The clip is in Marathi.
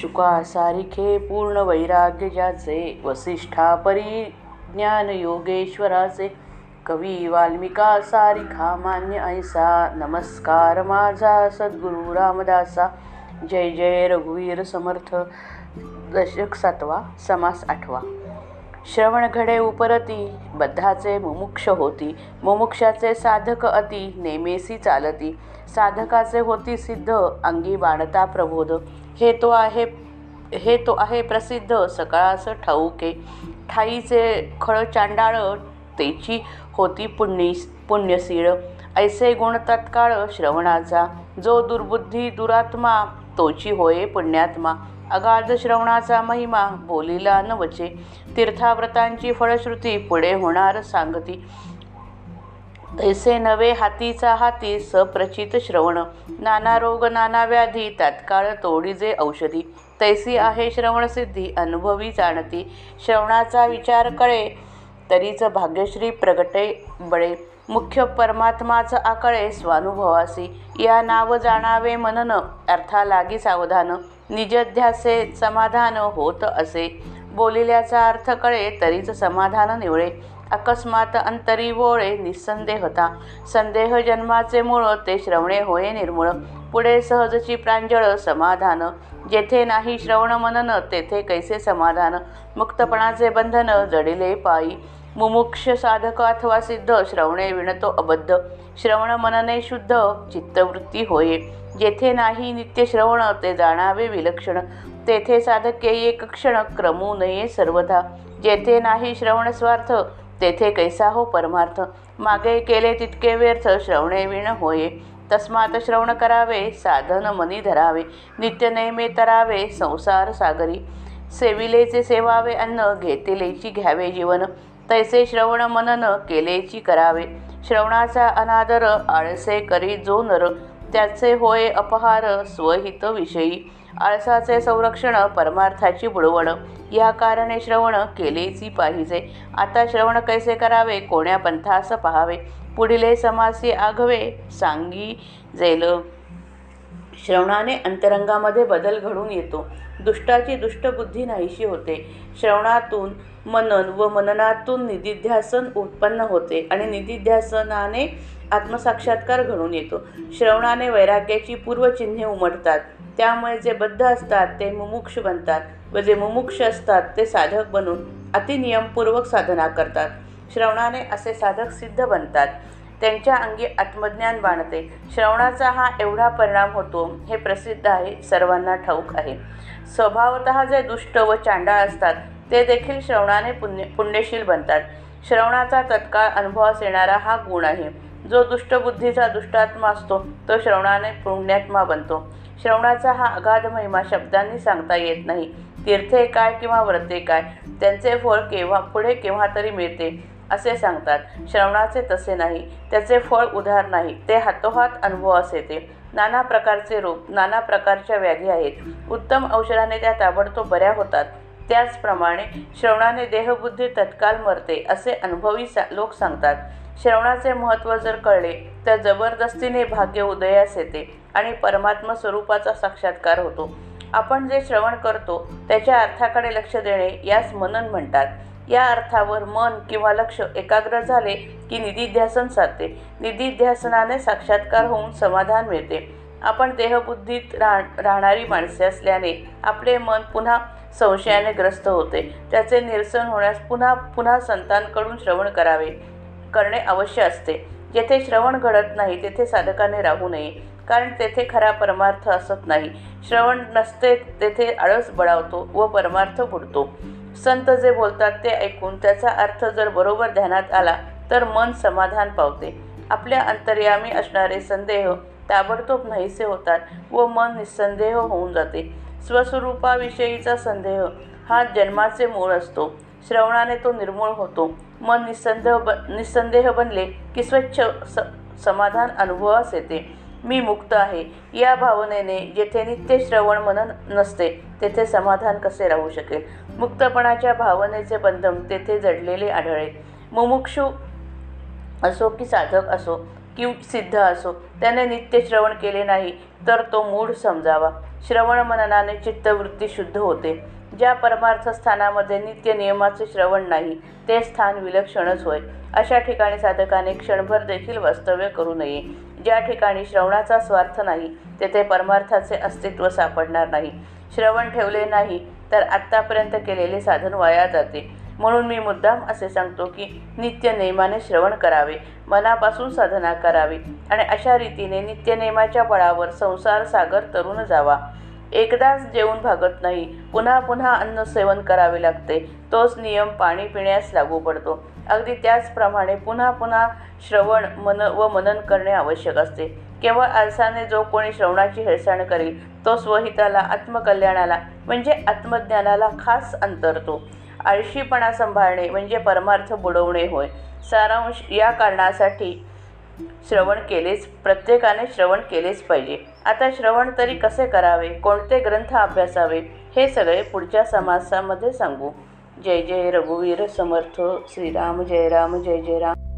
शुका सारिखे पूर्ण वैराग्य ज्याचे वसिष्ठा परी ज्ञान योगेश्वराचे. कवी वाल्मिका सारिखा मान्य ऐसा नमस्कार माझा सद्गुरु रामदासा. जय जय रघुवीर समर्थ. दशक सातवा समास आठवा. श्रवण घडे उपरती बद्धाचे मुमुक्ष होती. मुमुक्षाचे साधक अति नेमेसी चालती. साधकाचे होती सिद्ध अंगी बाणता प्रबोध. हे तो आहे हे तो आहे प्रसिद्ध सकाळास ठाऊके. ठाईचे खळ चांडाळ तेची होती पुण्य पुण्यशीळ ऐसे गुण तत्काळ श्रवणाचा. जो दुर्बुद्धी दुरात्मा तोची होय पुण्यात्मा. अगाध श्रवणाचा महिमा बोलीला न वचे तीर्थाव्रतांची फळश्रुती पुढे होणार सांगती. तैसे नवे हातीचा हाती सप्रचित श्रवण. नाना रोग नाना व्याधी तात्काळ तोडीजे औषधी. तैसी आहे श्रवणसिद्धी अनुभवी जाणती. श्रवणाचा विचार कळे तरीच भाग्यश्री प्रगटे बळे. मुख्य परमात्माच आकळे स्वानुभवासी. या नाव जाणावे मनन अर्था लागी सावधान. निजध्यासे समाधान होत असे. बोलिल्याचा अर्थ कळे तरीच समाधान निवळे. अकस्मात अंतरी वोळे निसंदेहता संदेह जन्माचे मूळ ते श्रवणे होय निर्मूळ. पुढे सहजची प्रांजळ समाधान. जेथे नाही श्रवण मनन तेथे कैसे समाधान? मुक्तपणाचे बंधन जडिले पायी. मुमुक्ष साधक अथवा सिद्ध श्रवणे विणतो अबद्ध. श्रवण मनने शुद्ध चित्तवृत्ती होय. जेथे नाही नित्य श्रवण ते जाणावे विलक्षण. तेथे साधके एक क्षण क्रमू नये सर्वथा. जेथे नाही श्रवण स्वार्थ तेथे कैसा हो परमार्थ. मागे केले तितके व्यर्थ श्रवणे विण होये. तस्मात श्रवण करावे साधन मनी धरावे. नित्य नेमे तरावे संसार सागरी. सेविलेचे सेवावे अन्न घेतिलेची घ्यावे जीवन. तैसे श्रवण मनन केलेची करावे. श्रवणाचा अनादर आळसे करी जो नर त्याचे होय अपहार स्वहित विषयी. आळसाचे संरक्षण परमार्थाची बुडवण या कारणे श्रवण केलेची पाहिजे. आता श्रवण कैसे करावे कोण्या पंथास पहावे? पुढिले समासी आघवे सांगी जेल. श्रवणाने अंतरंगामध्ये बदल घडून येतो. दुष्टाची दुष्टबुद्धी नाहीशी होते. श्रवणातून मनन व मननातून निधिध्यासन उत्पन्न होते आणि निधिध्यासनाने आत्मसाक्षात्कार घडून येतो. श्रवणाने वैराग्याची पूर्वचिन्हे उमटतात. त्यामुळे जे बद्ध असतात ते मुमुक्ष बनतात व जे मुमुक्ष असतात ते साधक बनून अतिनियमपूर्वक साधना करतात. श्रवणाने असे साधक सिद्ध बनतात. त्यांच्या अंगी आत्मज्ञान बाणते श्रवणाचा हा एवढा परिणाम होतो हे प्रसिद्ध आहे सर्वांना ठाऊक आहे. स्वभावत जे दुष्ट व चांडाळ असतात ते देखील श्रवणाने पुण्य पुण्यशील बनतात. श्रवणाचा तत्काळ अनुभवास येणारा हा गुण आहे. जो दुष्टबुद्धीचा दुष्टात्मा असतो तो श्रवणाने पुण्यात्मा बनतो. श्रवणाचा हा अगाध महिमा शब्दांनी सांगता येत नाही. तीर्थे काय किंवा व्रते काय त्यांचे फळ केव्हा पुढे केव्हा तरी मिळते. असे सांगतात. श्रवणाचे तसे नाही त्याचे फळ उधार नाही ते हातोहात अनुभवास येते नाना प्रकारचे रोग नाना प्रकारच्या व्याधी आहेत. उत्तम औषधाने त्या ताबडतोब बऱ्या होतात. त्याचप्रमाणे श्रवणाने देहबुद्धी तत्काल मरते असे अनुभवी सा लोक सांगतात. श्रवणाचे महत्त्व जर कळले तर जबरदस्तीने भाग्य उदयास येते आणि परमात्मा स्वरूपाचा साक्षात्कार होतो. आपण जे श्रवण करतो त्याच्या अर्थाकडे लक्ष देणे यास मनन म्हणतात. या अर्थावर मन किंवा लक्ष एकाग्र झाले की निधिध्यासन साधते. निधिध्यासनाने साक्षात्कार होऊन समाधान मिळते. आपण देहबुद्धीत राह राहणारी माणसे असल्याने आपले मन पुन्हा संशयाने ग्रस्त होते. त्याचे निरसन होण्यास पुन्हा पुन्हा संतांकडून श्रवण करावे करणे अवश्य असते. जेथे श्रवण घडत नाही तेथे साधकाने राहू नये कारण तेथे खरा परमार्थ असत नाही. श्रवण नसते तेथे आळस बळावतो व परमार्थ बुडतो. संत जे बोलतात ते ऐकून त्याचा अर्थ जर बरोबर ध्यानात आला तर मन समाधान पावते. आपल्या अंतर्यामी असणारे संदेह ताबडतोब नाहीसे होतात व मन निसंदेह होऊन जाते. स्वस्वरूपाविषयीचा संदेह हा जन्माचे मूळ असतो. श्रवणाने तो निर्मूळ होतो. मन निसंदेह ब निसंदेह बनले की स्वच्छ स समाधान अनुभवास येते. मी मुक्त आहे. या भावनेने जेथे नित्य श्रवण मनन नसते तेथे समाधान कसे राहू शकेल? मुक्तपणाच्या भावनेचे बंधन तेथे जडलेले आढळे मुमुक्षू असो की साधक असो की सिद्ध असो त्याने नित्य श्रवण केले नाही तर तो मूढ समजावा. श्रवण मननाने चित्तवृत्ती शुद्ध होते. ज्या परमार्थ स्थानामध्ये नित्य नियमाचे श्रवण नाही ते स्थान विलक्षणच होय. अशा ठिकाणी साधकाने क्षणभर देखील वास्तव्य करू नये. ज्या ठिकाणी श्रवणाचा स्वार्थ नाही तेथे परमार्थाचे अस्तित्व सापडणार नाही. श्रवण ठेवले नाही तर आत्तापर्यंत केलेले साधन वाया जाते. म्हणून मी मुद्दाम असे सांगतो की नित्य नेमाने श्रवण करावे मनापासून साधना करावी आणि अशा रीतीने नित्यनेमाच्या बळावर संसार सागर तरुण जावा. एकदाच जेवून भागत नाही पुन्हा पुन्हा अन्न सेवन करावे लागते तोच नियम पाणी पिण्यास लागू पडतो. अगदी त्याचप्रमाणे पुन्हा पुन्हा श्रवण मन व मनन करणे आवश्यक असते. केवळ आळसाने जो कोणी श्रवणाची हेळसाण करेल तो स्वहिताला आत्मकल्याणाला म्हणजे आत्मज्ञानाला खास अंतरतो. आळशीपणा सांभाळणे म्हणजे परमार्थ बुडवणे होय. सारांश या कारणासाठी श्रवण केलेच प्रत्येकाने श्रवण केलेच पाहिजे. आता श्रवण तरी कसे करावे? कोणते ग्रंथ अभ्यासावे? हे सगळे पुढच्या समासामध्ये सांगू. जय जय रघुवीर समर्थ. श्रीराम जय राम जय जय राम.